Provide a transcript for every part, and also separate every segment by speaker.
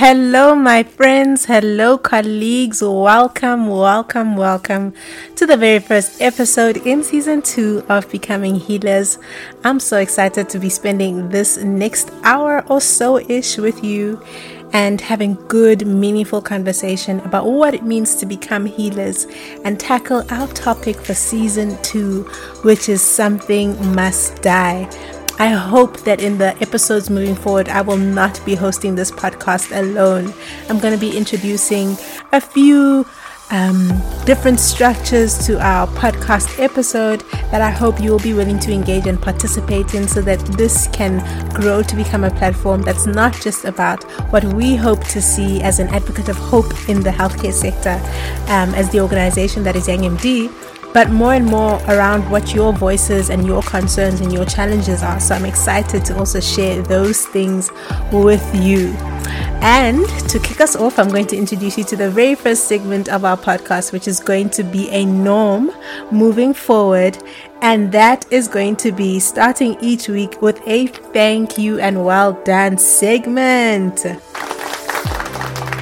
Speaker 1: Hello, my friends. Hello, colleagues. Welcome, welcome, welcome to the very first episode in season two of Becoming Healers. I'm so excited to be spending this next hour or so ish with you and having good, meaningful conversation about what it means to become healers and tackle our topic for season two, which is something must die. I hope that in the episodes moving forward, I will not be hosting this podcast alone. I'm going to be introducing a few um, different structures to our podcast episode that I hope you will be willing to engage and participate in so that this can grow to become a platform that's not just about what we hope to see as an advocate of hope in the healthcare sector um, as the organization that is Young MD but more and more around what your voices and your concerns and your challenges are. So I'm excited to also share those things with you. And to kick us off, I'm going to introduce you to the very first segment of our podcast, which is going to be a norm moving forward. And that is going to be starting each week with a thank you and well done segment.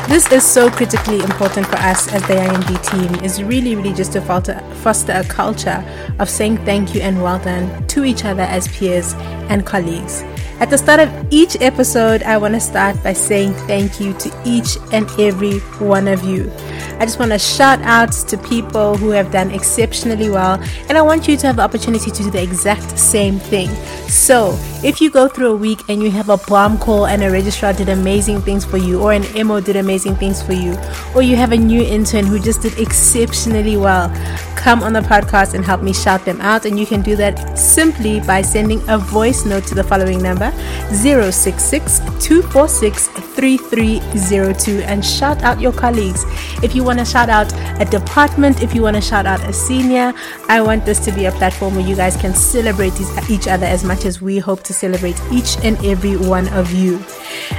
Speaker 1: This is so critically important for us as the Young MD team is really, really just to foster a culture of saying thank you and well done to each other as peers and colleagues. At the start of each episode, I want to start by saying thank you to each and every one of you. I just want to shout out to people who have done exceptionally well, and I want you to have the opportunity to do the exact same thing. So, if you go through a week and you have a bomb call and a registrar did amazing things for you, or an MO did amazing things for you, or you have a new intern who just did exceptionally well, come on the podcast and help me shout them out. And you can do that simply by sending a voice note to the following number 066 246 3302 and shout out your colleagues. If you want to shout out a department, if you want to shout out a senior, I want this to be a platform where you guys can celebrate each other as much as we hope to celebrate each and every one of you.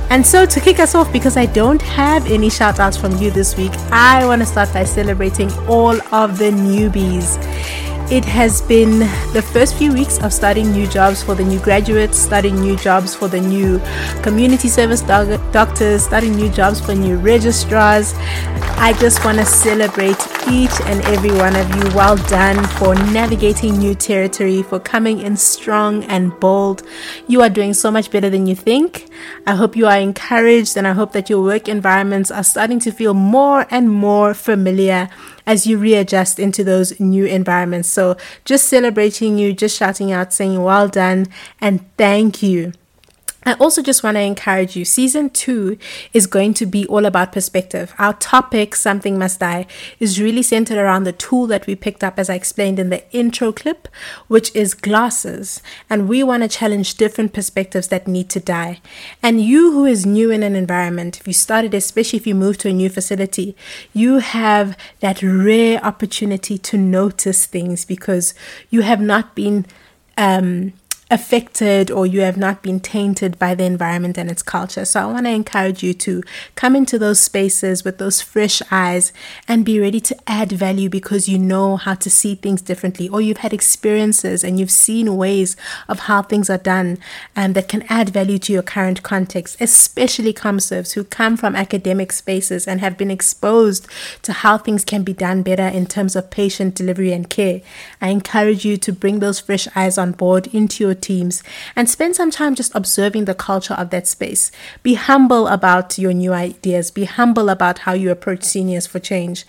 Speaker 1: And so, to kick us off, because I don't have any shout outs from you this week, I want to start by celebrating all of the newbies. It has been the first few weeks of starting new jobs for the new graduates, starting new jobs for the new community service doctors, starting new jobs for new registrars. I just want to celebrate each and every one of you. Well done for navigating new territory, for coming in strong and bold. You are doing so much better than you think. I hope you are encouraged and I hope that your work environments are starting to feel more and more familiar as you readjust into those new environments. So just celebrating you, just shouting out, saying well done and thank you. I also just want to encourage you. Season two is going to be all about perspective. Our topic, Something Must Die, is really centered around the tool that we picked up, as I explained in the intro clip, which is glasses. And we want to challenge different perspectives that need to die. And you who is new in an environment, if you started, especially if you moved to a new facility, you have that rare opportunity to notice things because you have not been. Um, affected or you have not been tainted by the environment and its culture. So I want to encourage you to come into those spaces with those fresh eyes and be ready to add value because you know how to see things differently or you've had experiences and you've seen ways of how things are done and that can add value to your current context, especially ComServes who come from academic spaces and have been exposed to how things can be done better in terms of patient delivery and care. I encourage you to bring those fresh eyes on board into your teams and spend some time just observing the culture of that space. Be humble about your new ideas, be humble about how you approach seniors for change,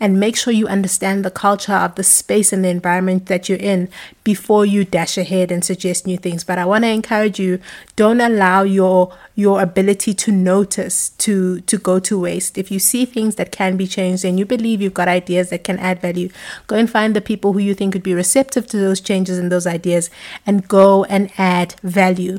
Speaker 1: and make sure you understand the culture of the space and the environment that you're in before you dash ahead and suggest new things. But I want to encourage you don't allow your your ability to notice to to go to waste. If you see things that can be changed and you believe you've got ideas that can add value, go and find the people who you think would be receptive to those changes and those ideas and go and add value.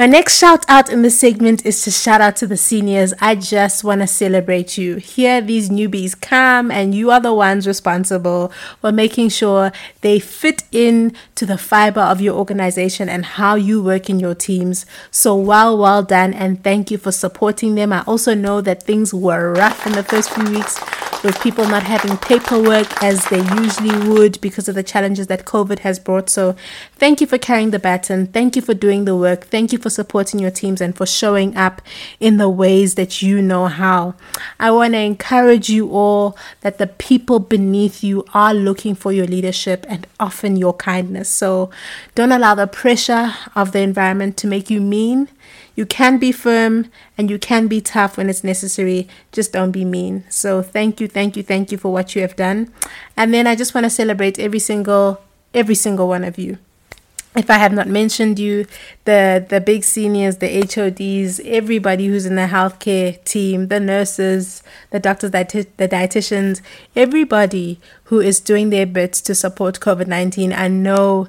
Speaker 1: My next shout out in this segment is to shout out to the seniors. I just want to celebrate you. Here, these newbies come, and you are the ones responsible for making sure they fit in to the fiber of your organization and how you work in your teams. So, well, well done, and thank you for supporting them. I also know that things were rough in the first few weeks with people not having paperwork as they usually would because of the challenges that COVID has brought. So, thank you for carrying the baton. Thank you for doing the work. Thank you for supporting your teams and for showing up in the ways that you know how. I want to encourage you all that the people beneath you are looking for your leadership and often your kindness. So, don't allow the pressure of the environment to make you mean you can be firm and you can be tough when it's necessary. Just don't be mean. So thank you, thank you, thank you for what you have done. And then I just want to celebrate every single every single one of you. If I have not mentioned you, the the big seniors, the HODs, everybody who's in the healthcare team, the nurses, the doctors, the dietitians, everybody who is doing their bit to support COVID 19, I know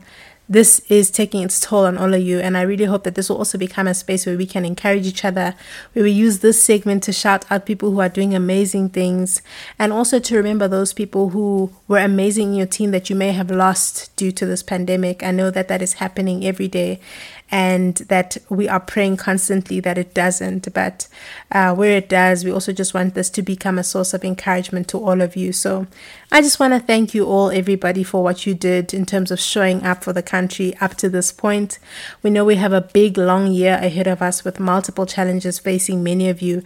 Speaker 1: this is taking its toll on all of you. And I really hope that this will also become a space where we can encourage each other, where we use this segment to shout out people who are doing amazing things, and also to remember those people who were amazing in your team that you may have lost due to this pandemic. I know that that is happening every day and that we are praying constantly that it doesn't. But uh, where it does, we also just want this to become a source of encouragement to all of you. So I just want to thank you all, everybody, for what you did in terms of showing up for the country up to this point. We know we have a big, long year ahead of us with multiple challenges facing many of you.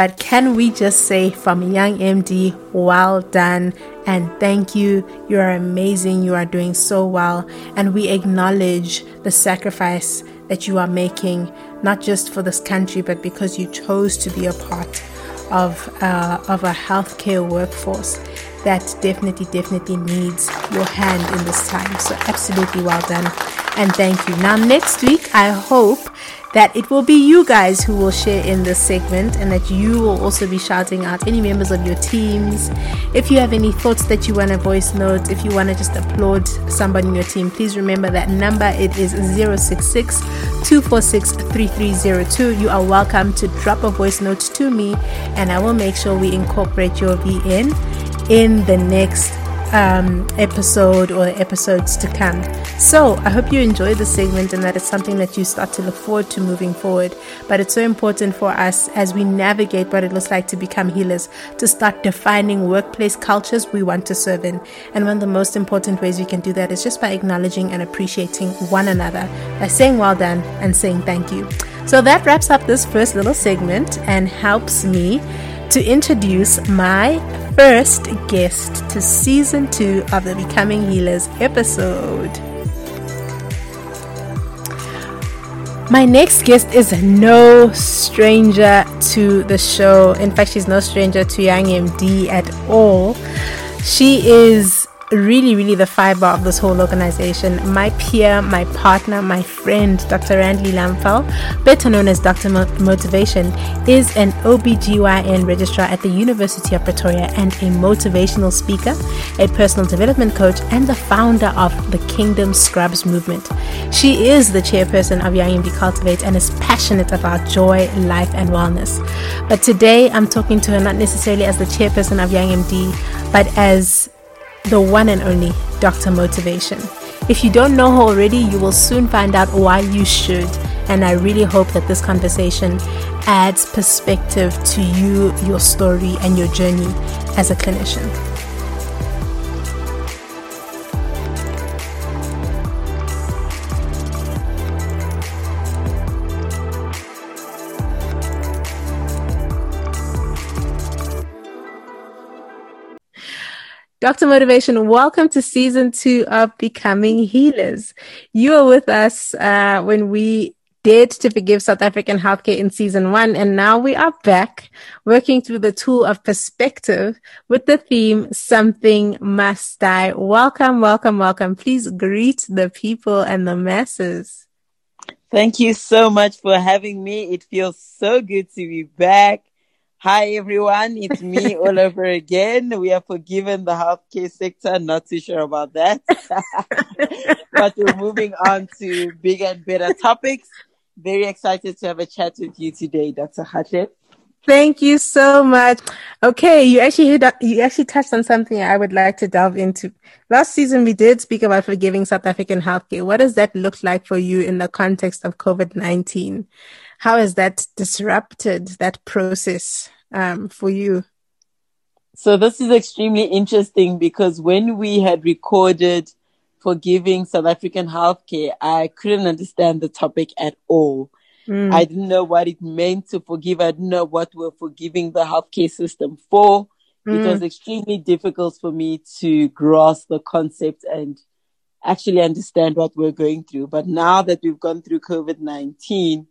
Speaker 1: But can we just say from Young MD, well done and thank you. You are amazing. You are doing so well. And we acknowledge the sacrifice that you are making, not just for this country, but because you chose to be a part of, uh, of a healthcare workforce that definitely, definitely needs your hand in this time. So, absolutely well done. And thank you. Now, next week, I hope that it will be you guys who will share in this segment and that you will also be shouting out any members of your teams. If you have any thoughts that you want to voice note, if you want to just applaud somebody in your team, please remember that number it is 066 246 3302. You are welcome to drop a voice note to me and I will make sure we incorporate your VN in the next um, episode or episodes to come. So I hope you enjoy the segment and that it's something that you start to look forward to moving forward. But it's so important for us as we navigate what it looks like to become healers to start defining workplace cultures we want to serve in. And one of the most important ways we can do that is just by acknowledging and appreciating one another, by saying well done and saying thank you. So that wraps up this first little segment and helps me to introduce my first guest to season two of the Becoming Healers episode. My next guest is no stranger to the show. In fact, she's no stranger to Young MD at all. She is really, really the fiber of this whole organization. My peer, my partner, my friend, Dr. Randley Lamfel, better known as Dr. Motivation, is an OBGYN registrar at the University of Pretoria and a motivational speaker, a personal development coach, and the founder of the Kingdom Scrubs movement. She is the chairperson of Young MD Cultivate and is passionate about joy, life, and wellness. But today I'm talking to her not necessarily as the chairperson of Young MD, but as the one and only Dr. Motivation. If you don't know her already, you will soon find out why you should. And I really hope that this conversation adds perspective to you, your story, and your journey as a clinician. Dr. Motivation, welcome to season two of Becoming Healers. You were with us uh, when we dared to forgive South African healthcare in season one, and now we are back working through the tool of perspective with the theme Something Must Die. Welcome, welcome, welcome. Please greet the people and the masses.
Speaker 2: Thank you so much for having me. It feels so good to be back. Hi everyone, it's me all over again. We are forgiven the healthcare sector, not too sure about that. but we're moving on to bigger and better topics. Very excited to have a chat with you today, Dr. Hatlet.
Speaker 1: Thank you so much. Okay, you actually hit, you actually touched on something I would like to delve into. Last season, we did speak about forgiving South African healthcare. What does that look like for you in the context of COVID 19? How has that disrupted that process um, for you?
Speaker 2: So this is extremely interesting because when we had recorded forgiving South African healthcare, I couldn't understand the topic at all. Mm. I didn't know what it meant to forgive. I didn't know what we're forgiving the healthcare system for. Mm. It was extremely difficult for me to grasp the concept and actually understand what we're going through. But now that we've gone through COVID 19,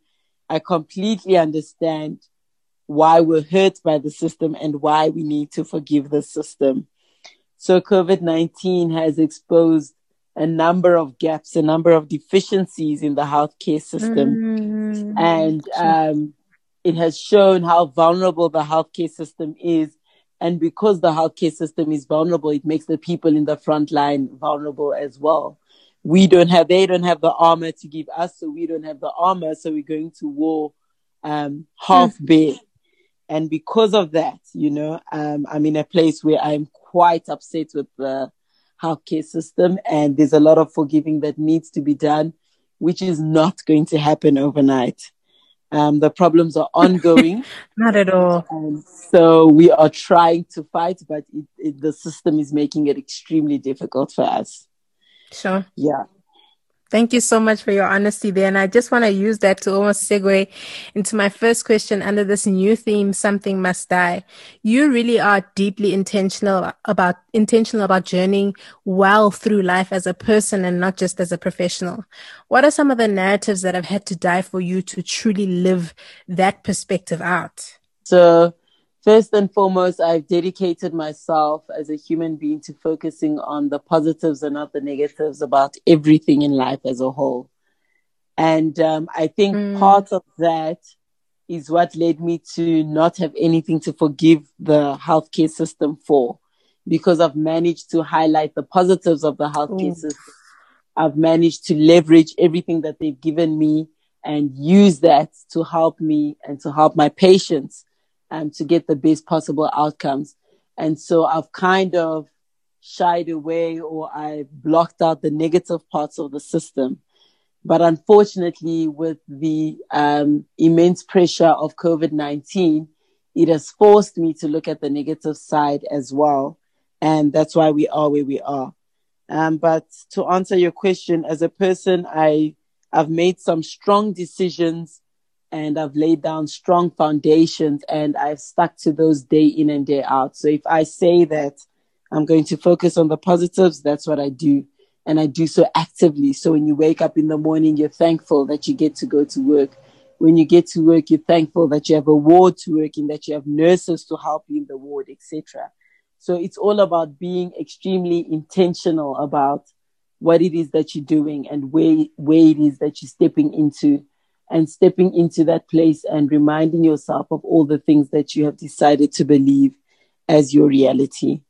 Speaker 2: I completely understand why we're hurt by the system and why we need to forgive the system. So COVID 19 has exposed a number of gaps, a number of deficiencies in the healthcare system. Mm-hmm. And um, it has shown how vulnerable the healthcare system is. And because the healthcare system is vulnerable, it makes the people in the front line vulnerable as well. We don't have, they don't have the armor to give us, so we don't have the armor, so we're going to war um, half mm. baked. And because of that, you know, um, I'm in a place where I'm quite upset with the healthcare system and there's a lot of forgiving that needs to be done, which is not going to happen overnight. Um, the problems are ongoing.
Speaker 1: not at all.
Speaker 2: And so we are trying to fight, but it, it, the system is making it extremely difficult for us.
Speaker 1: Sure.
Speaker 2: Yeah.
Speaker 1: Thank you so much for your honesty there. And I just want to use that to almost segue into my first question under this new theme, something must die. You really are deeply intentional about, intentional about journeying well through life as a person and not just as a professional. What are some of the narratives that have had to die for you to truly live that perspective out?
Speaker 2: So first and foremost, I've dedicated myself as a human being to focusing on the positives and not the negatives about everything in life as a whole. And um, I think mm. part of that is what led me to not have anything to forgive the healthcare system for because I've managed to highlight the positives of the healthcare Ooh. system. I've managed to leverage everything that they've given me and use that to help me and to help my patients um, to get the best possible outcomes. And so I've kind of shied away or I blocked out the negative parts of the system. But unfortunately, with the um, immense pressure of COVID 19, it has forced me to look at the negative side as well. And that's why we are where we are. Um, but to answer your question, as a person, I, I've made some strong decisions and I've laid down strong foundations and I've stuck to those day in and day out. So if I say that I'm going to focus on the positives, that's what I do. And I do so actively. So when you wake up in the morning, you're thankful that you get to go to work. When you get to work, you're thankful that you have a ward to work in, that you have nurses to help you in the ward, etc. So it's all about being extremely intentional about what it is that you're doing and where, where it is that you're stepping into and stepping into that place and reminding yourself of all the things that you have decided to believe as your reality.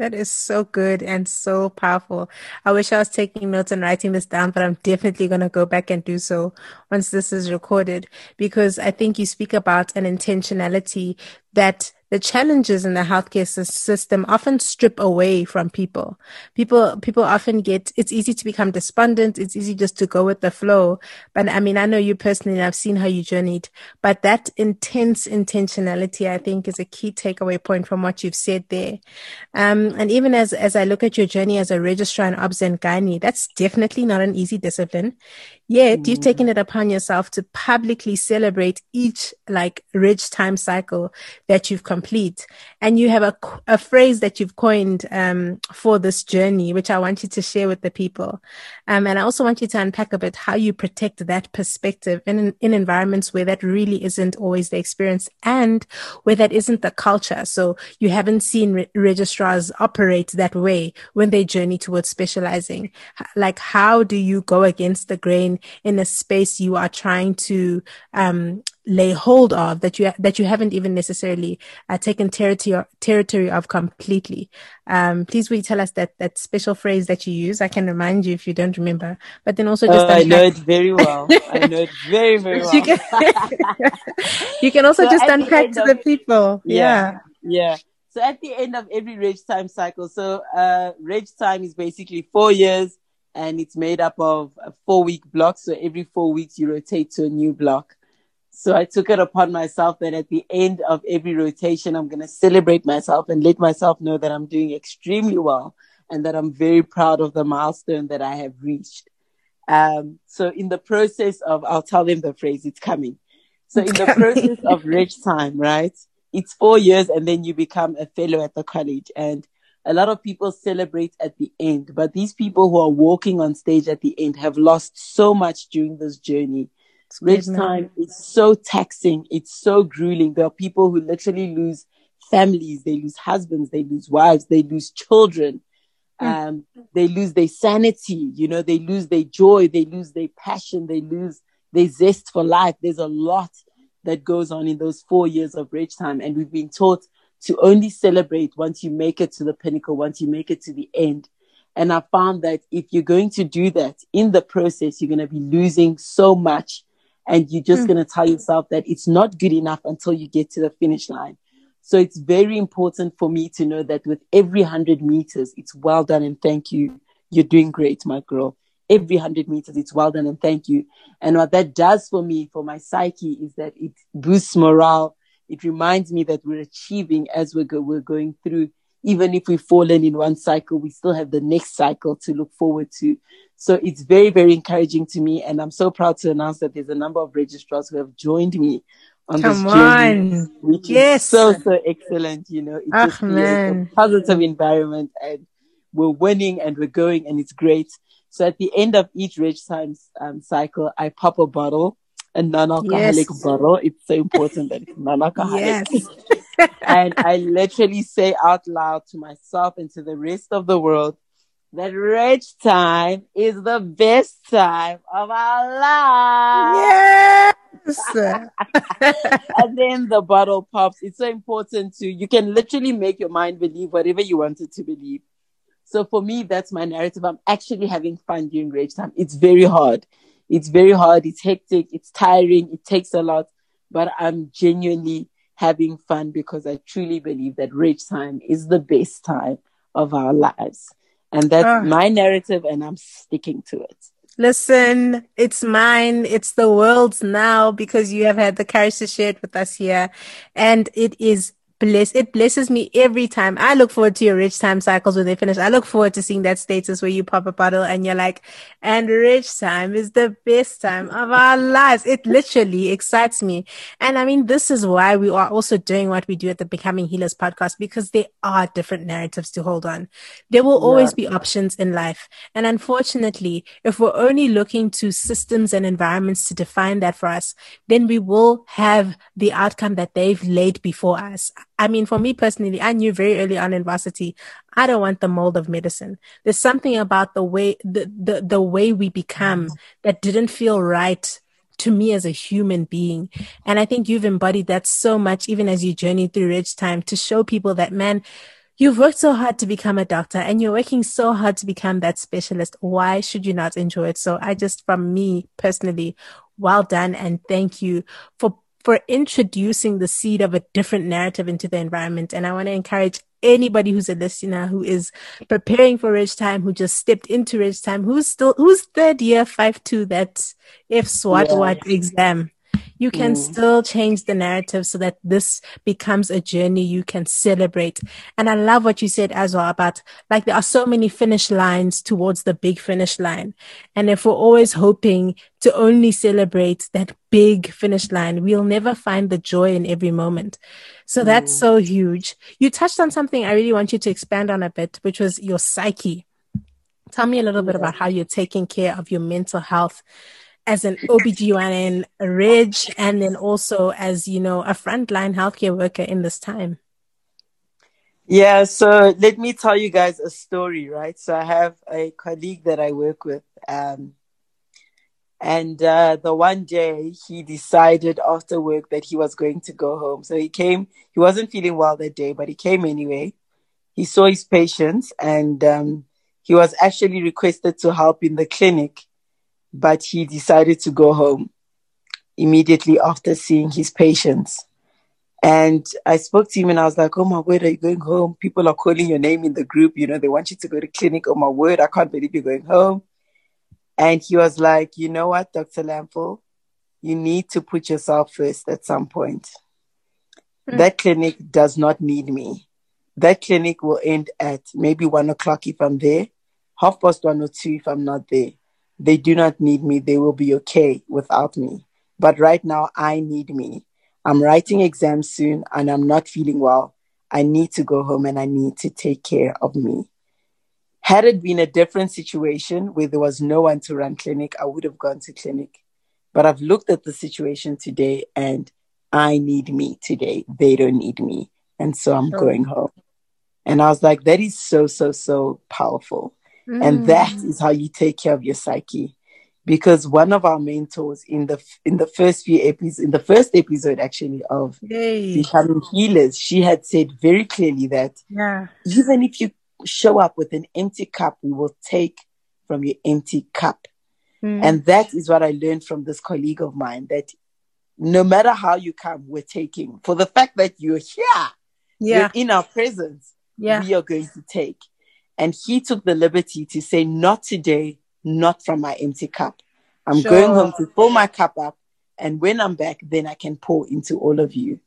Speaker 1: That is so good and so powerful. I wish I was taking notes and writing this down, but I'm definitely going to go back and do so once this is recorded because I think you speak about an intentionality that the challenges in the healthcare system often strip away from people. People, people often get, it's easy to become despondent. It's easy just to go with the flow. But I mean, I know you personally I've seen how you journeyed, but that intense intentionality, I think is a key takeaway point from what you've said there. Um, and even as, as I look at your journey as a registrar in obs and gynae, that's definitely not an easy discipline. Yet you've taken it upon yourself to publicly celebrate each like reg time cycle that you've complete. And you have a, a phrase that you've coined, um, for this journey, which I want you to share with the people. Um, and I also want you to unpack a bit how you protect that perspective in, in environments where that really isn't always the experience and where that isn't the culture. So you haven't seen re- registrars operate that way when they journey towards specializing. Like, how do you go against the grain in a space you are trying to um, lay hold of that you that you haven't even necessarily uh, taken territory territory of completely. Um, please will you tell us that that special phrase that you use? I can remind you if you don't remember, but then also just
Speaker 2: uh, I know it very well. I know it very very well.
Speaker 1: you, can, you can also so just unpack the to the people. Yeah,
Speaker 2: yeah. yeah. So at the end of every reg time cycle, so uh, reg time is basically four years and it's made up of a four week block. So every four weeks you rotate to a new block. So I took it upon myself that at the end of every rotation, I'm going to celebrate myself and let myself know that I'm doing extremely well and that I'm very proud of the milestone that I have reached. Um, so in the process of, I'll tell them the phrase, it's coming. So in the process of reg time, right? It's four years and then you become a fellow at the college and a lot of people celebrate at the end, but these people who are walking on stage at the end have lost so much during this journey. Reg time is so taxing. It's so grueling. There are people who literally lose families. They lose husbands. They lose wives. They lose children. Hmm. Um, they lose their sanity. You know, they lose their joy. They lose their passion. They lose their zest for life. There's a lot that goes on in those four years of reg time. And we've been taught to only celebrate once you make it to the pinnacle, once you make it to the end. And I found that if you're going to do that in the process, you're going to be losing so much. And you're just mm. going to tell yourself that it's not good enough until you get to the finish line. So it's very important for me to know that with every 100 meters, it's well done and thank you. You're doing great, my girl. Every 100 meters, it's well done and thank you. And what that does for me, for my psyche, is that it boosts morale it reminds me that we're achieving as we're, go- we're going through. Even if we've fallen in one cycle, we still have the next cycle to look forward to. So it's very, very encouraging to me. And I'm so proud to announce that there's a number of registrars who have joined me on Come this journey, on. which yes. is so, so excellent. You know, it's Ach, a positive environment and we're winning and we're going and it's great. So at the end of each Reg Times um, cycle, I pop a bottle a non-alcoholic yes. bottle. It's so important that it's non-alcoholic. Yes. and I literally say out loud to myself and to the rest of the world that reg time is the best time of our life. Yes. and then the bottle pops. It's so important to, you can literally make your mind believe whatever you want it to believe. So for me, that's my narrative. I'm actually having fun during reg time. It's very hard. It's very hard. It's hectic. It's tiring. It takes a lot, but I'm genuinely having fun because I truly believe that reg time is the best time of our lives. And that's uh, my narrative and I'm sticking to it.
Speaker 1: Listen, it's mine. It's the world's now because you have had the courage to share it with us here. And it is bless it blesses me every time. I look forward to your reg time cycles when they finish. I look forward to seeing that status where you pop a bottle and you're like, and reg time is the best time of our lives. It literally excites me. And I mean, this is why we are also doing what we do at the Becoming Healers podcast because there are different narratives to hold on. There will always be options in life. And unfortunately, if we're only looking to systems and environments to define that for us, then we will have the outcome that they've laid before us. I mean, for me personally, I knew very early on in varsity, I don't want the mold of medicine. There's something about the way, the, the, the way we become mm. that didn't feel right to me as a human being. And I think you've embodied that so much, even as you journey through Reg Time to show people that, man, you've worked so hard to become a doctor and you're working so hard to become that specialist. Why should you not enjoy it? So I just, from me personally, well done and thank you for for introducing the seed of a different narrative into the environment. And I want to encourage anybody who's a listener who is preparing for Reg Time, who just stepped into Reg Time, who's still, who's third year, five, two, that if SWAT yeah. exam you can mm. still change the narrative so that this becomes a journey you can celebrate. And I love what you said as well about like there are so many finish lines towards the big finish line. And if we're always hoping to only celebrate that big finish line, we'll never find the joy in every moment. So mm. that's so huge. You touched on something I really want you to expand on a bit, which was your psyche. Tell me a little bit about how you're taking care of your mental health as an OBGYN reg and then also as, you know, a frontline healthcare worker in this time?
Speaker 2: Yeah, so let me tell you guys a story, right? So I have a colleague that I work with, um, and uh, the one day he decided after work that he was going to go home. So he came, he wasn't feeling well that day, but he came anyway. He saw his patients and um, he was actually requested to help in the clinic but he decided to go home immediately after seeing his patients. And I spoke to him and I was like, Oh my word, are you going home? People are calling your name in the group. You know, they want you to go to clinic. Oh my word, I can't believe you're going home. And he was like, You know what, Dr. Lample? you need to put yourself first at some point. Mm. That clinic does not need me. That clinic will end at maybe one o'clock if I'm there, half past one or two if I'm not there. They do not need me. They will be okay without me. But right now, I need me. I'm writing exams soon and I'm not feeling well. I need to go home and I need to take care of me. Had it been a different situation where there was no one to run clinic, I would have gone to clinic. But I've looked at the situation today and I need me today. They don't need me. And so I'm going home. And I was like, that is so, so, so powerful. Mm. And that is how you take care of your psyche. Because one of our mentors in the in the first few episodes, in the first episode actually of Yay. becoming healers, she had said very clearly that
Speaker 1: yeah.
Speaker 2: even if you show up with an empty cup, we will take from your empty cup. Mm. And that is what I learned from this colleague of mine that no matter how you come, we're taking. For the fact that you're here,
Speaker 1: yeah.
Speaker 2: you're in our presence,
Speaker 1: yeah.
Speaker 2: we are going to take. And he took the liberty to say, Not today, not from my empty cup. I'm sure. going home to fill my cup up. And when I'm back, then I can pour into all of you.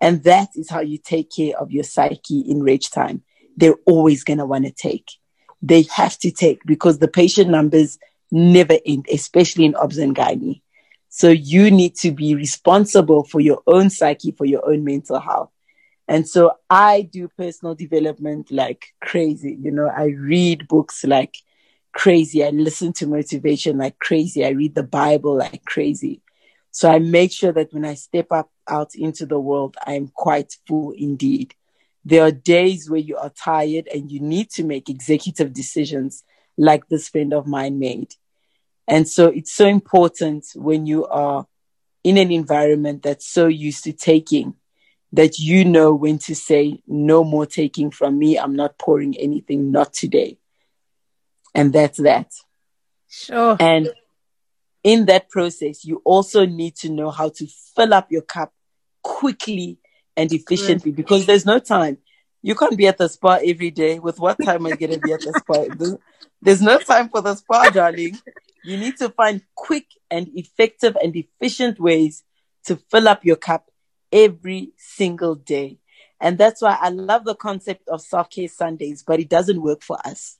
Speaker 2: And that is how you take care of your psyche in reg time. They're always going to want to take. They have to take because the patient numbers never end, especially in obs and gynae. So you need to be responsible for your own psyche, for your own mental health. And so I do personal development like crazy. You know, I read books like crazy. I listen to motivation like crazy. I read the Bible like crazy. So I make sure that when I step up out into the world, I'm quite full indeed. There are days where you are tired and you need to make executive decisions like this friend of mine made. And so it's so important when you are in an environment that's so used to taking that you know when to say, no more taking from me. I'm not pouring anything, not today. And that's that.
Speaker 1: Sure.
Speaker 2: And in that process, you also need to know how to fill up your cup quickly and efficiently because there's no time. You can't be at the spa every day. With what time are you going to be at the spa? There's no time for the spa, darling. You need to find quick and effective and efficient ways to fill up your cup every single day. And that's why I love the concept of self care Sundays, but it doesn't work for us.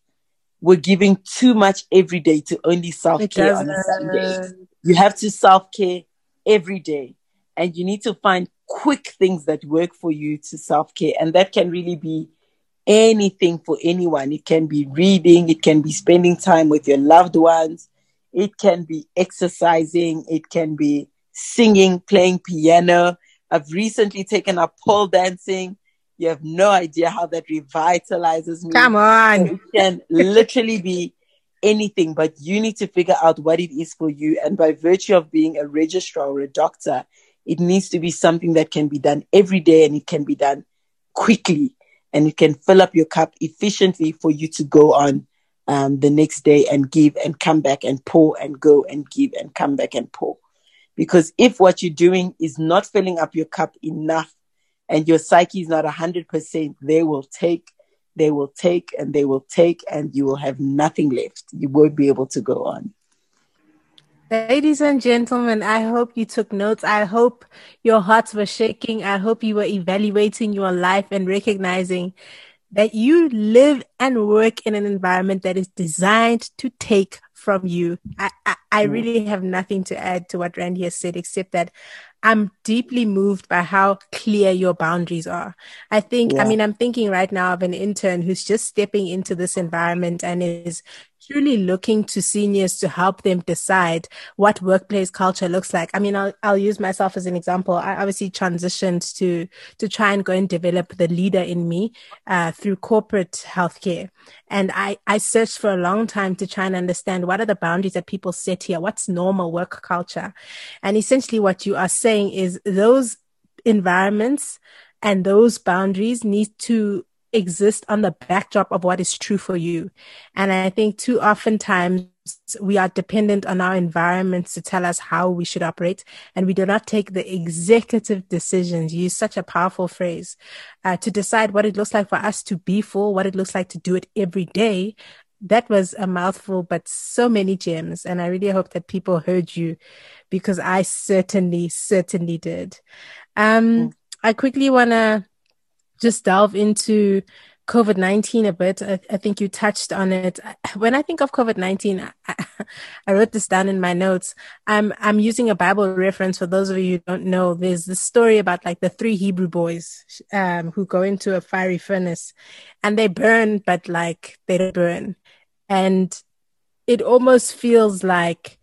Speaker 2: We're giving too much every day to only self care on a Sunday. You have to self care every day. And you need to find quick things that work for you to self care. And that can really be anything for anyone. It can be reading, it can be spending time with your loved ones, it can be exercising, it can be singing, playing piano. I've recently taken up pole dancing. You have no idea how that revitalizes me.
Speaker 1: Come on.
Speaker 2: It can literally be anything, but you need to figure out what it is for you. And by virtue of being a registrar or a doctor, it needs to be something that can be done every day and it can be done quickly and it can fill up your cup efficiently for you to go on um, the next day and give and come back and pour and go and give and come back and pour. Because if what you're doing is not filling up your cup enough and your psyche is not 100%, they will take, they will take, and they will take, and you will have nothing left. You won't be able to go on.
Speaker 1: Ladies and gentlemen, I hope you took notes. I hope your hearts were shaking. I hope you were evaluating your life and recognizing that you live and work in an environment that is designed to take from you. I, I, I mm. really have nothing to add to what Randy has said, except that I'm deeply moved by how clear your boundaries are. I think, yeah. I mean, I'm thinking right now of an intern who's just stepping into this environment and is truly looking to seniors to help them decide what workplace culture looks like. I mean, I'll, I'll use myself as an example. I obviously transitioned to, to try and go and develop the leader in me, uh, through corporate healthcare. And I, I searched for a long time to try and understand what are the boundaries that people set here? What's normal work culture? And essentially what you are saying is those environments and those boundaries need to exist on the backdrop of what is true for you. And I think too often times we are dependent on our environments to tell us how we should operate and we do not take the executive decisions You use such a powerful phrase uh, to decide what it looks like for us to be full what it looks like to do it every day that was a mouthful, but so many gems. And I really hope that people heard you because I certainly, certainly did. Um, mm. I quickly want to just delve into COVID 19 a bit. I, I, think you touched on it. When I think of COVID 19, I, I, wrote this down in my notes. I'm, I'm using a Bible reference for those of you who don't know. There's this story about like the three Hebrew boys um, who go into a fiery furnace and they burn, but like they don't burn. And it almost feels like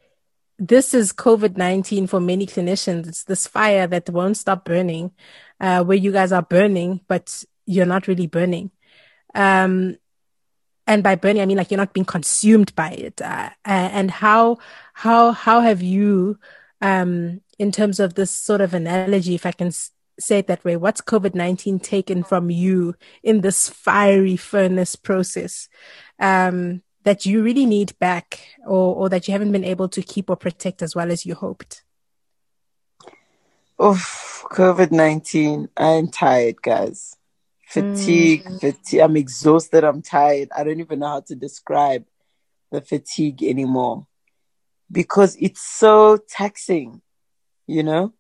Speaker 1: this is COVID 19 for many clinicians. It's this fire that won't stop burning, uh, where you guys are burning, but you're not really burning. Um, and by burning, I mean like you're not being consumed by it. Uh, and how, how, how have you, um, in terms of this sort of analogy, if I can say it that way, what's COVID 19 taken from you in this fiery furnace process? Um, that you really need back or, or that you haven't been able to keep or protect as well as you hoped?
Speaker 2: Oh, COVID 19. I'm tired, guys. Fatigue, mm. fatigue. I'm exhausted. I'm tired. I don't even know how to describe the fatigue anymore because it's so taxing, you know?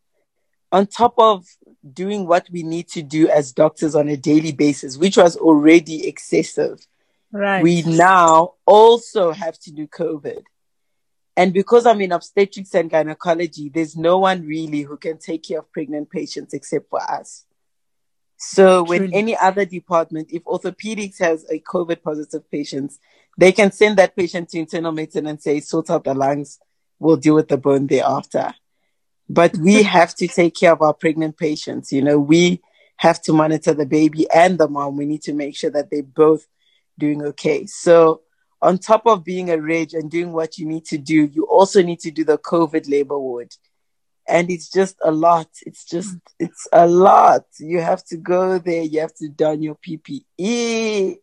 Speaker 2: On top of doing what we need to do as doctors on a daily basis, which was already excessive Right. We now also have to do COVID. And because I'm in obstetrics and gynecology, there's no one really who can take care of pregnant patients except for us. So when any other department, if orthopedics has a COVID positive patient, they can send that patient to internal medicine and say, sort out the lungs, we'll deal with the bone thereafter. But we have to take care of our pregnant patients. You know, we have to monitor the baby and the mom. We need to make sure that they're both doing okay. So on top of being a reg and doing what you need to do, you also need to do the COVID labor ward. And it's just a lot. It's just, mm. it's a lot. You have to go there. You have to don your PPE.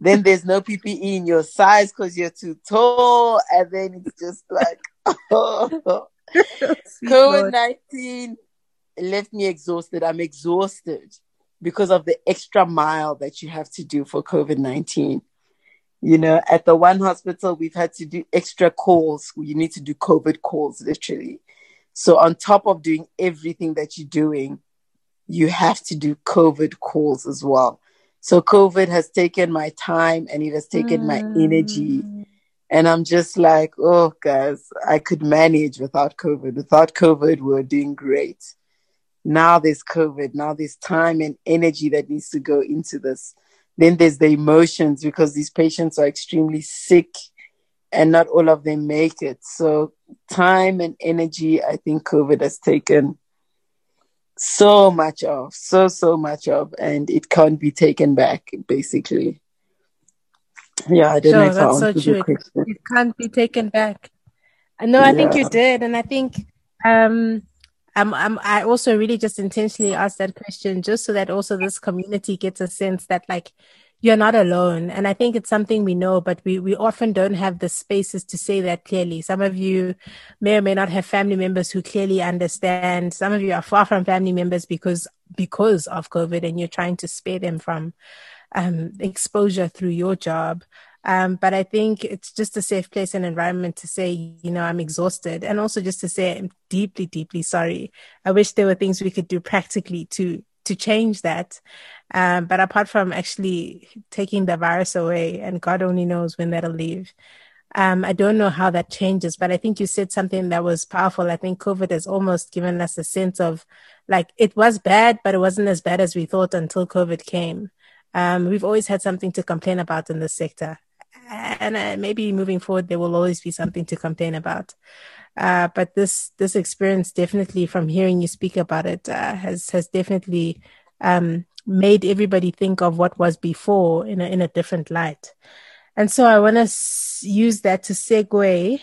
Speaker 2: Then there's no PPE in your size because you're too tall. And then it's just like, oh. COVID 19 left me exhausted. I'm exhausted because of the extra mile that you have to do for COVID 19. You know, at the one hospital, we've had to do extra calls. You need to do COVID calls, literally. So, on top of doing everything that you're doing, you have to do COVID calls as well. So, COVID has taken my time and it has taken mm. my energy. And I'm just like, oh, guys, I could manage without COVID. Without COVID, we we're doing great now there's COVID, now there's time and energy that needs to go into this. Then there's the emotions because these patients are extremely sick and not all of them make it. So, time and energy, I think COVID has taken so much of, so, so much of, and it can't be taken back, basically. Yeah, I don't sure, know if that's I so true.
Speaker 1: It, can't be taken back. I know, yeah. I think you did. And I think, um, um, um, I also really just intentionally asked that question just so that also this community gets a sense that like you're not alone. And I think it's something we know, but we, we often don't have the spaces to say that clearly. Some of you may or may not have family members who clearly understand. Some of you are far from family members because, because of COVID and you're trying to spare them from, um, exposure through your job. Um, but I think it's just a safe place and environment to say, you know, I'm exhausted and also just to say I'm deeply, deeply sorry. I wish there were things we could do practically to, to change that. Um, but apart from actually taking the virus away and God only knows when that'll leave. Um, I don't know how that changes, but I think you said something that was powerful. I think COVID has almost given us a sense of like it was bad, but it wasn't as bad as we thought until COVID came. Um, we've always had something to complain about in this sector and uh, maybe moving forward there will always be something to complain about. Uh, but this this experience definitely from hearing you speak about it uh, has has definitely um, made everybody think of what was before in a, in a different light. And so i want to s- use that to segue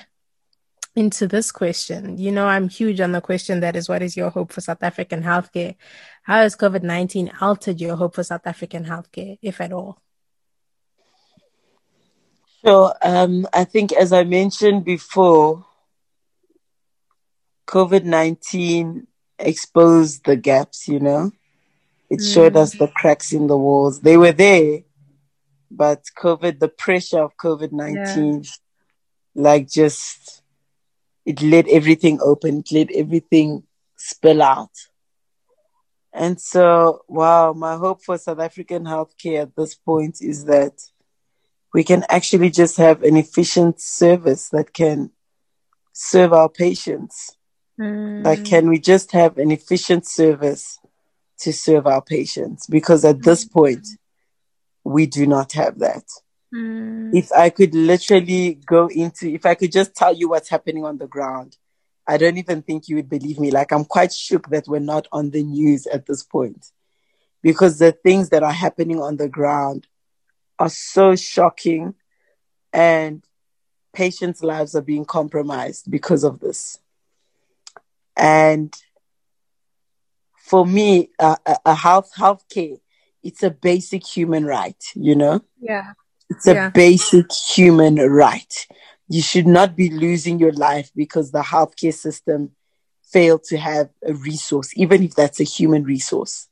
Speaker 1: into this question. You know i'm huge on the question that is what is your hope for south african healthcare? How has covid-19 altered your hope for south african healthcare if at all
Speaker 2: Sure. Um, I think, as I mentioned before, COVID 19 exposed the gaps, you know? It mm. showed us the cracks in the walls. They were there, but COVID, the pressure of COVID 19, yeah. like just, it let everything open, it let everything spill out. And so, wow, my hope for South African healthcare at this point is that we can actually just have an efficient service that can serve our patients. Mm. Like, can we just have an efficient service to serve our patients? Because at this point, we do not have that. Mm. If I could literally go into, if I could just tell you what's happening on the ground, I don't even think you would believe me. Like, I'm quite shook that we're not on the news at this point because the things that are happening on the ground are so shocking and patients' lives are being compromised because of this. And for me, uh, a health healthcare, it's a basic human right, you know?
Speaker 1: Yeah.
Speaker 2: It's a basic human right. You should not be losing your life because the healthcare system failed to have a resource, even if that's a human resource.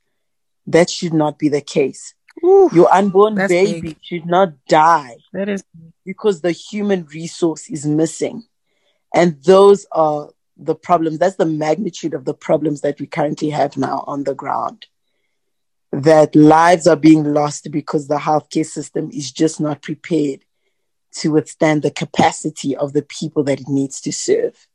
Speaker 2: That should not be the case. Oof, your unborn baby big. should not die.
Speaker 1: That is
Speaker 2: because the human resource is missing. And those are the problems. That's the magnitude of the problems that we currently have now on the ground. That lives are being lost because the healthcare system is just not prepared to withstand the capacity of the people that it needs to serve.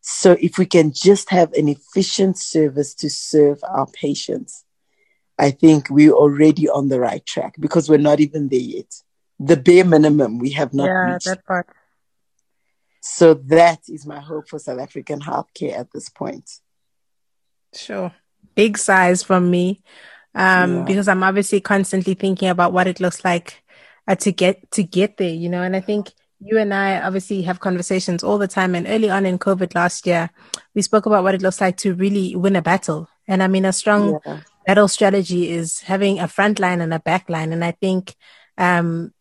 Speaker 2: So, if we can just have an efficient service to serve our patients, I think we're already on the right track because we're not even there yet. The bare minimum we have not yeah, reached. That part. So that is my hope for South African healthcare at this point.
Speaker 1: Sure. Big size from me. Um, yeah. because I'm obviously constantly thinking about what it looks like uh, to get to get there, you know, and I think you and I obviously have conversations all the time. And early on in COVID last year, we spoke about what it looks like to really win a battle. And I mean, a strong yeah battle strategy is having a front line and a back line. And I think um,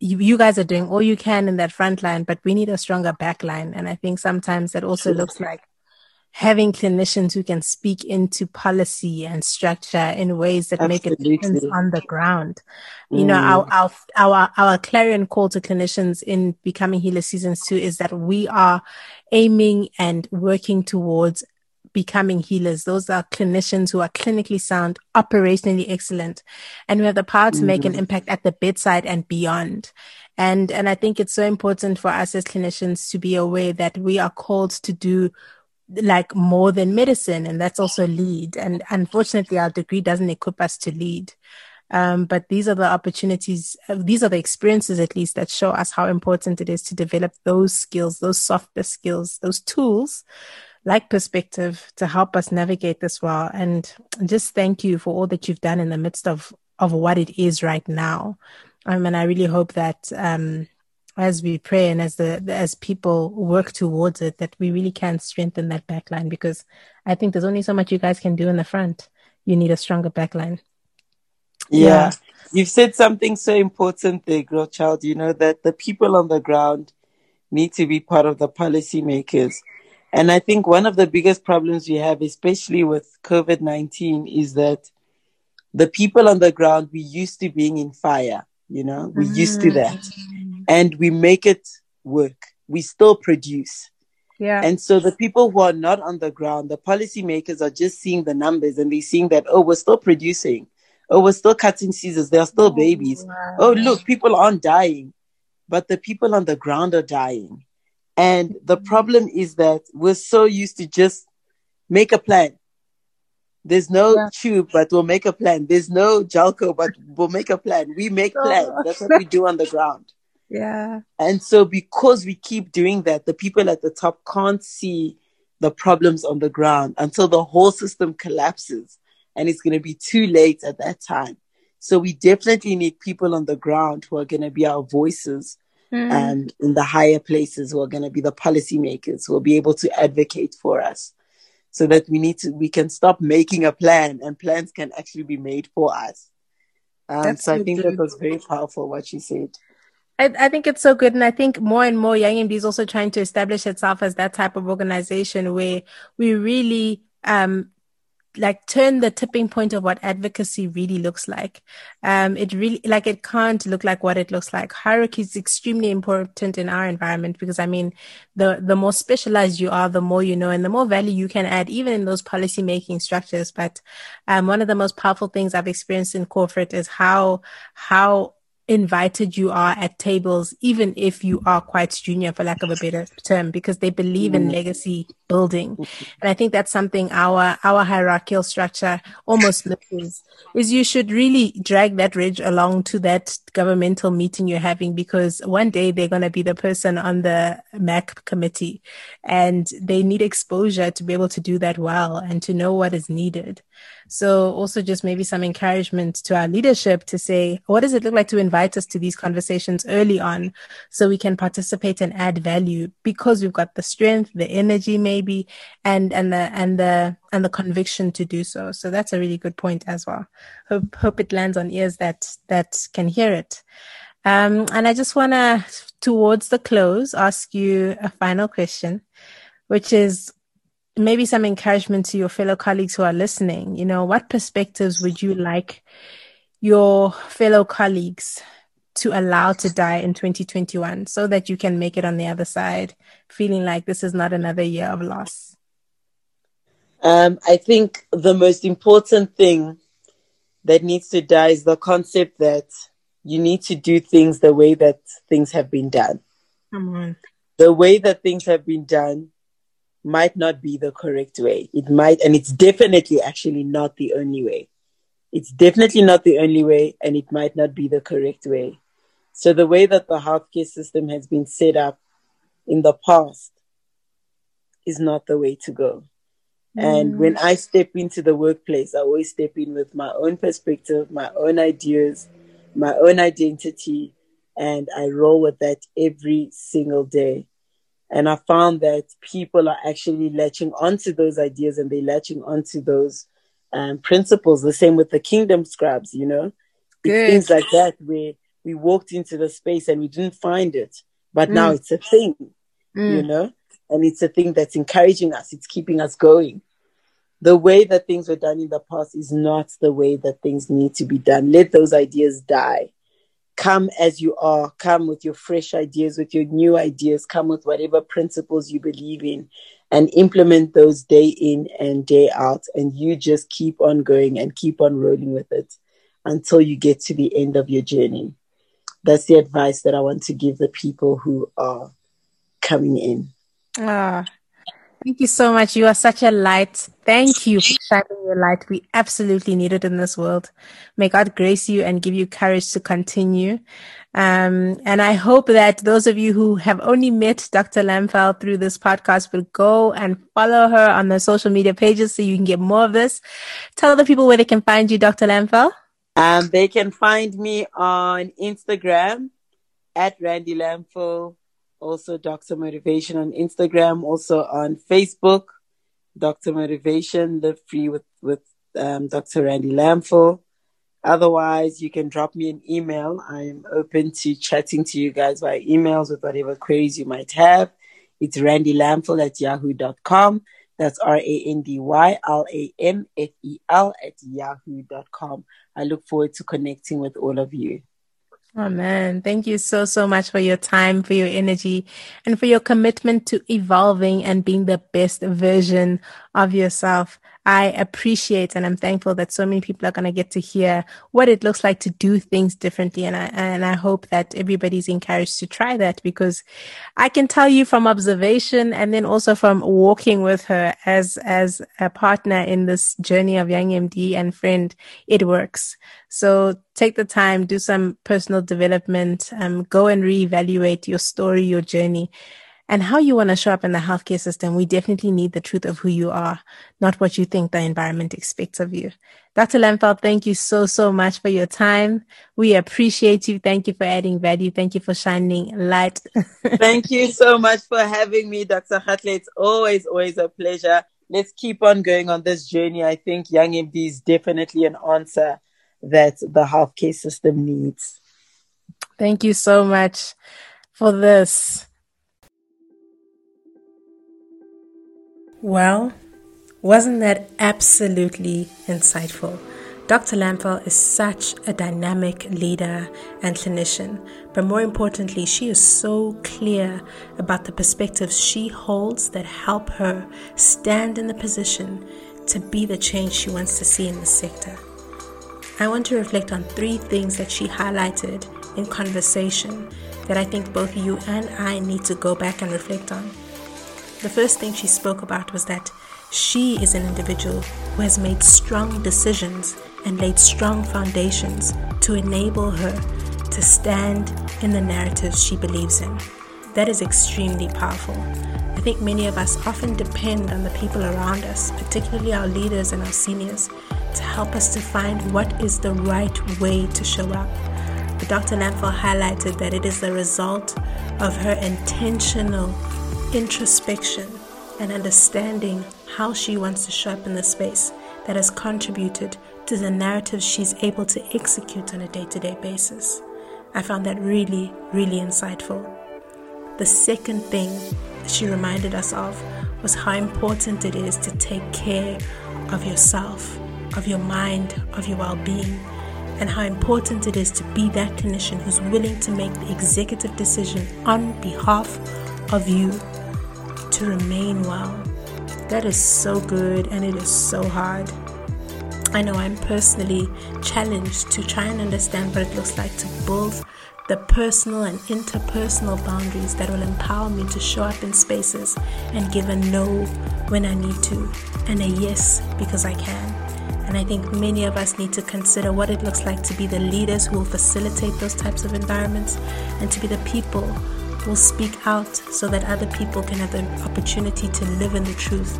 Speaker 1: you, you, guys are doing all you can in that front line, but we need a stronger back line. And I think sometimes that also looks like having clinicians who can speak into policy and structure in ways that Absolutely. make a difference on the ground. Mm. You know, our, our, our, our clarion call to clinicians in Becoming Healers season two is that we are aiming and working towards becoming healers. Those are clinicians who are clinically sound, operationally excellent, and who have the power to mm-hmm. make an mm-hmm. impact at the bedside and beyond. And, and I think it's so important for us as clinicians to be aware that we are called to do like more than medicine. And that's also lead. And unfortunately, our degree doesn't equip us to lead. Um, but these are the opportunities, uh, these are the experiences at least that show us how important it is to develop those skills, those softer skills, those tools like perspective to help us navigate this well. And just thank you for all that you've done in the midst of, of what it is right now. Um, and I really hope that, um, as we pray and as the as people work towards it, that we really can strengthen that backline because I think there's only so much you guys can do in the front. You need a stronger backline.
Speaker 2: Yeah. yeah. You've said something so important there, girl child. You know, that the people on the ground need to be part of the policymakers. And I think one of the biggest problems we have, especially with COVID 19, is that the people on the ground, we used to being in fire, you know, we mm. used to that. Mm. And we make it work. We still produce.
Speaker 1: Yeah.
Speaker 2: And so the people who are not on the ground, the policymakers are just seeing the numbers and they're seeing that, oh, we're still producing. Oh, we're still cutting Caesars. There are still oh, babies. Wow. Oh, look, people aren't dying. But the people on the ground are dying. And the problem is that we're so used to just make a plan. There's no yeah. tube, but we'll make a plan. There's no Jelco, but we'll make a plan. We make plans. That's what we do on the ground.
Speaker 1: Yeah.
Speaker 2: And so because we keep doing that, the people at the top can't see the problems on the ground until the whole system collapses and it's going to be too late at that time. So we definitely need people on the ground who are going to be our voices mm. and in the higher places who are going to be the policymakers who will be able to advocate for us so that we need to we can stop making a plan and plans can actually be made for us um, so i think that was very powerful what she said
Speaker 1: I, I, think it's so good. And I think more and more Young MD is also trying to establish itself as that type of organization where we really um, like turn the tipping point of what advocacy really looks like. Um, it really like it can't look like what it looks like. Hierarchy is extremely important in our environment because I mean, the the more specialized you are, the more you know, and the more value you can add, even in those policy making structures. But um, one of the most powerful things I've experienced in corporate is how how invited you are at tables, even if you are quite junior, for lack of a better term, because they believe in mm. legacy building. And I think that's something our, our hierarchical structure almost misses is you should really drag that reg along to that governmental meeting you're having because one day they're going to be the person on the MAC committee and they need exposure to be able to do that well and to know what is needed. So also just maybe some encouragement to our leadership to say, what does it look like to invite us to these conversations early on so we can participate and add value because we've got the strength, the energy maybe, and, and the, and the, and the conviction to do so. So that's a really good point as well. Hope, hope it lands on ears that, that can hear it. Um, and I just want to, towards the close, ask you a final question, which is maybe some encouragement to your fellow colleagues who are listening. You know, what perspectives would you like your fellow colleagues to allow to die in 2021 so that you can make it on the other side feeling like this is not another year of loss?
Speaker 2: Um, I think the most important thing that needs to die is the concept that you need to do things the way that things have been done.
Speaker 1: Come on.
Speaker 2: The way that things have been done might not be the correct way. It might, and it's definitely actually not the only way. It's definitely not the only way, and it might not be the correct way. So, the way that the healthcare system has been set up in the past is not the way to go. Mm. And when I step into the workplace, I always step in with my own perspective, my own ideas, my own identity, and I roll with that every single day. And I found that people are actually latching onto those ideas and they're latching onto those um, principles. The same with the kingdom scribes, you know, things like that where we walked into the space and we didn't find it, but mm. now it's a thing, mm. you know, and it's a thing that's encouraging us. It's keeping us going. The way that things were done in the past is not the way that things need to be done. Let those ideas die come as you are, come with your fresh ideas, with your new ideas, come with whatever principles you believe in, and implement those day in and day out. And you just keep on going and keep on rolling with it until you get to the end of your journey. That's the advice that I want to give the people who are coming in.
Speaker 1: Ah, Thank you so much. You are such a light. Thank you for shining your light. We absolutely need it in this world. May God grace you and give you courage to continue. Um, and I hope that those of you who have only met Dr. Lamfel through this podcast will go and follow her on the social media pages so you can get more of this. Tell the people where they can find you, Dr. Lamfel.
Speaker 2: Um, they can find me on Instagram at Randy Lamfel also Dr. Motivation on Instagram, also on Facebook, Dr. Motivation, Live Free with, with um, Dr. Randy Lamfel. Otherwise, you can drop me an email. I'm open to chatting to you guys via emails with whatever queries you might have. It's Randy Lamfel at yahoo.com. That's R A N D Y L A M F E L at yahoo.com. I look forward to connecting with all of you.
Speaker 1: Man, thank you so, so much for your time, for your energy, and for your commitment to evolving and being the best version of yourself. I appreciate and I'm thankful that so many people are going to get to hear what it looks like to do things differently. And I, and I hope that everybody's encouraged to try that because I can tell you from observation and then also from walking with her as, as a partner in this journey of Young MD and friend, it works. So take the time, do some personal development, um, go and reevaluate your story, your journey and how you want to show up in the healthcare system, we definitely need the truth of who you are, not what you think the environment expects of you. Dr. Lamfel, thank you so, so much for your time. We appreciate you. Thank you for adding value. Thank you for shining light.
Speaker 2: thank you so much for having me, Dr. Hatle. It's always, always a pleasure. Let's keep on going on this journey. I think Young MD is definitely an answer that the healthcare system needs.
Speaker 1: Thank you so much for this. Well, Wasn't that absolutely insightful? Dr. Lamfel is such a dynamic leader and clinician, but more importantly, she is so clear about the perspectives she holds that help her stand in the position to be the change she wants to see in the sector. I want to reflect on three things that she highlighted in conversation that I think both you and I need to go back and reflect on. The first thing she spoke about was that she is an individual who has made strong decisions and laid strong foundations to enable her to stand in the narrative she believes in. That is extremely powerful. I think many of us often depend on the people around us, particularly our leaders and our seniors, to help us to find what is the right way to show up. But Dr. Lamfel highlighted that it is the result of her intentional introspection and understanding how she wants to show up in the space that has contributed to the narrative she's able to execute on a day to day basis. I found that really, really insightful. The second thing she reminded us of was how important it is to take care of yourself, of your mind, of your well being, and how important it is to be that clinician who's willing to make the executive decision on behalf of you to remain well. That is so good and it is so hard. I know I'm personally challenged to try and understand what it looks like to build the personal and interpersonal boundaries that will empower me to show up in spaces and give a no when I need to and a yes because I can. And I think many of us need to consider what it looks like to be the leaders who will facilitate those types of environments and to be the people will speak out so that other people can have the opportunity to live in the truth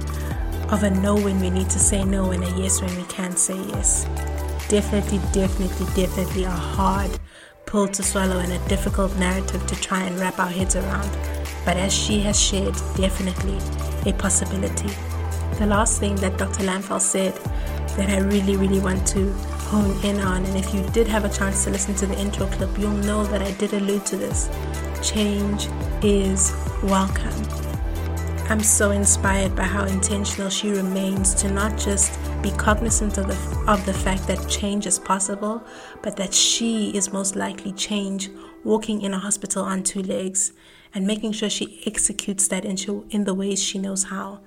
Speaker 1: of a no when we need to say no and a yes when we can't say yes. Definitely, definitely, definitely a hard pill to swallow and a difficult narrative to try and wrap our heads around. But as she has shared, definitely a possibility. The last thing that Dr. Lamfel said that I really, really want to hone in on, and if you did have a chance to listen to the intro clip, you'll know that I did allude to this. Change is welcome. I'm so inspired by how intentional she remains to not just be cognizant of the, of the fact that change is possible, but that she is most likely change walking in a hospital on two legs and making sure she executes that in, in the ways she knows how.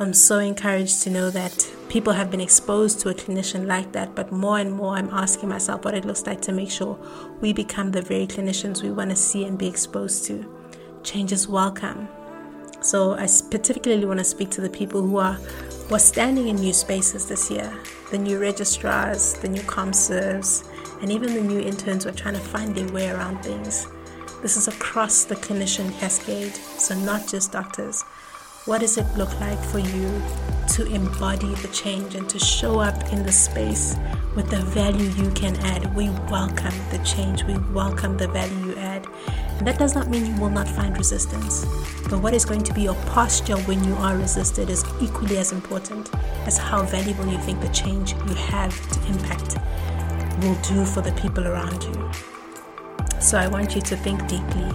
Speaker 1: I'm so encouraged to know that people have been exposed to a clinician like that, but more and more I'm asking myself what it looks like to make sure we become the very clinicians we want to see and be exposed to. Change is welcome. So I particularly want to speak to the people who are who are standing in new spaces this year. The new registrars, the new ComServes, and even the new interns who are trying to find their way around things. This is across the clinician cascade, so not just doctors. What does it look like for you to embody the change and to show up in the space with the value you can add? We welcome the change, we welcome the value you add. And that does not mean you will not find resistance. But what is going to be your posture when you are resisted is equally as important as how valuable you think the change you have to impact will do for the people around you. So I want you to think deeply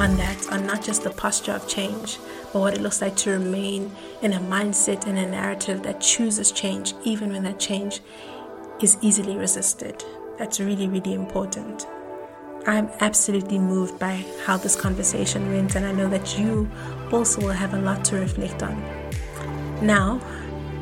Speaker 1: on that, on not just the posture of change, but what it looks like to remain in a mindset and a narrative that chooses change, even when that change is easily resisted. That's really, really important. I'm absolutely moved by how this conversation went, and I know that you also will have a lot to reflect on. Now,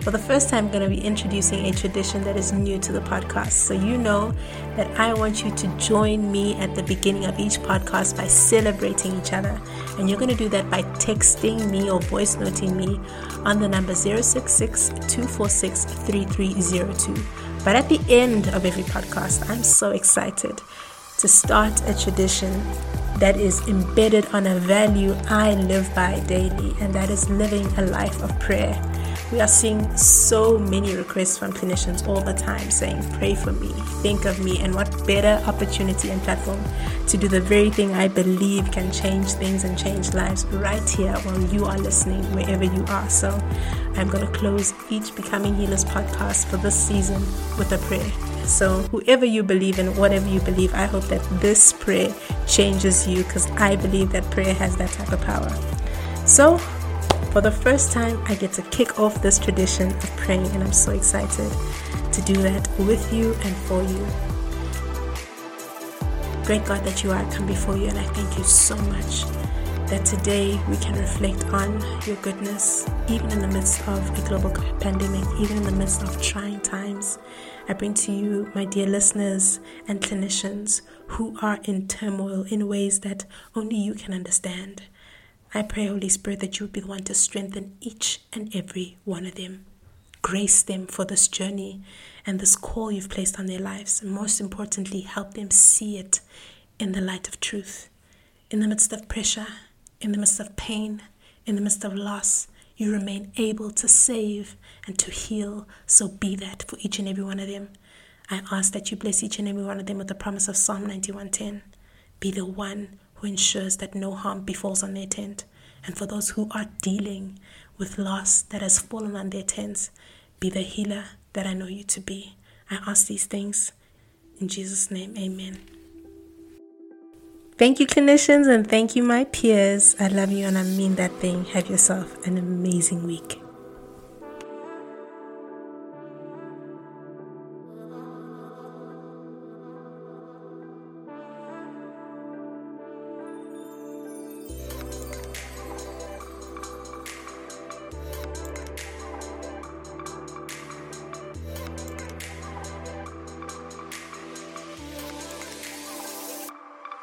Speaker 1: for the first time, I'm going to be introducing a tradition that is new to the podcast. So, you know that I want you to join me at the beginning of each podcast by celebrating each other. And you're going to do that by texting me or voice noting me on the number 066 246 3302. But at the end of every podcast, I'm so excited to start a tradition that is embedded on a value I live by daily, and that is living a life of prayer. We are seeing so many requests from clinicians all the time saying, Pray for me, think of me, and what better opportunity and platform to do the very thing I believe can change things and change lives right here while you are listening, wherever you are. So I'm going to close each Becoming Healers podcast for this season with a prayer. So, whoever you believe in, whatever you believe, I hope that this prayer changes you because I believe that prayer has that type of power. So, For the first time, I get to kick off this tradition of praying, and I'm so excited to do that with you and for you. Great God that you are, I come before you, and I thank you so much that today we can reflect on your goodness, even in the midst of a global pandemic, even in the midst of trying times. I bring to you, my dear listeners and clinicians who are in turmoil in ways that only you can understand. I pray, Holy Spirit, that you would be the one to strengthen each and every one of them. Grace them for this journey and this call you've placed on their lives. And most importantly, help them see it in the light of truth. In the midst of pressure, in the midst of pain, in the midst of loss, you remain able to save and to heal. So be that for each and every one of them. I ask that you bless each and every one of them with the promise of Psalm 91:10. Be the one who ensures that no harm befalls on their tent. And for those who are dealing with loss that has fallen on their tents, be the healer that I know you to be. I ask these things in Jesus' name. Amen. Thank you, clinicians, and thank you, my peers. I love you and I mean that thing. Have yourself an amazing week.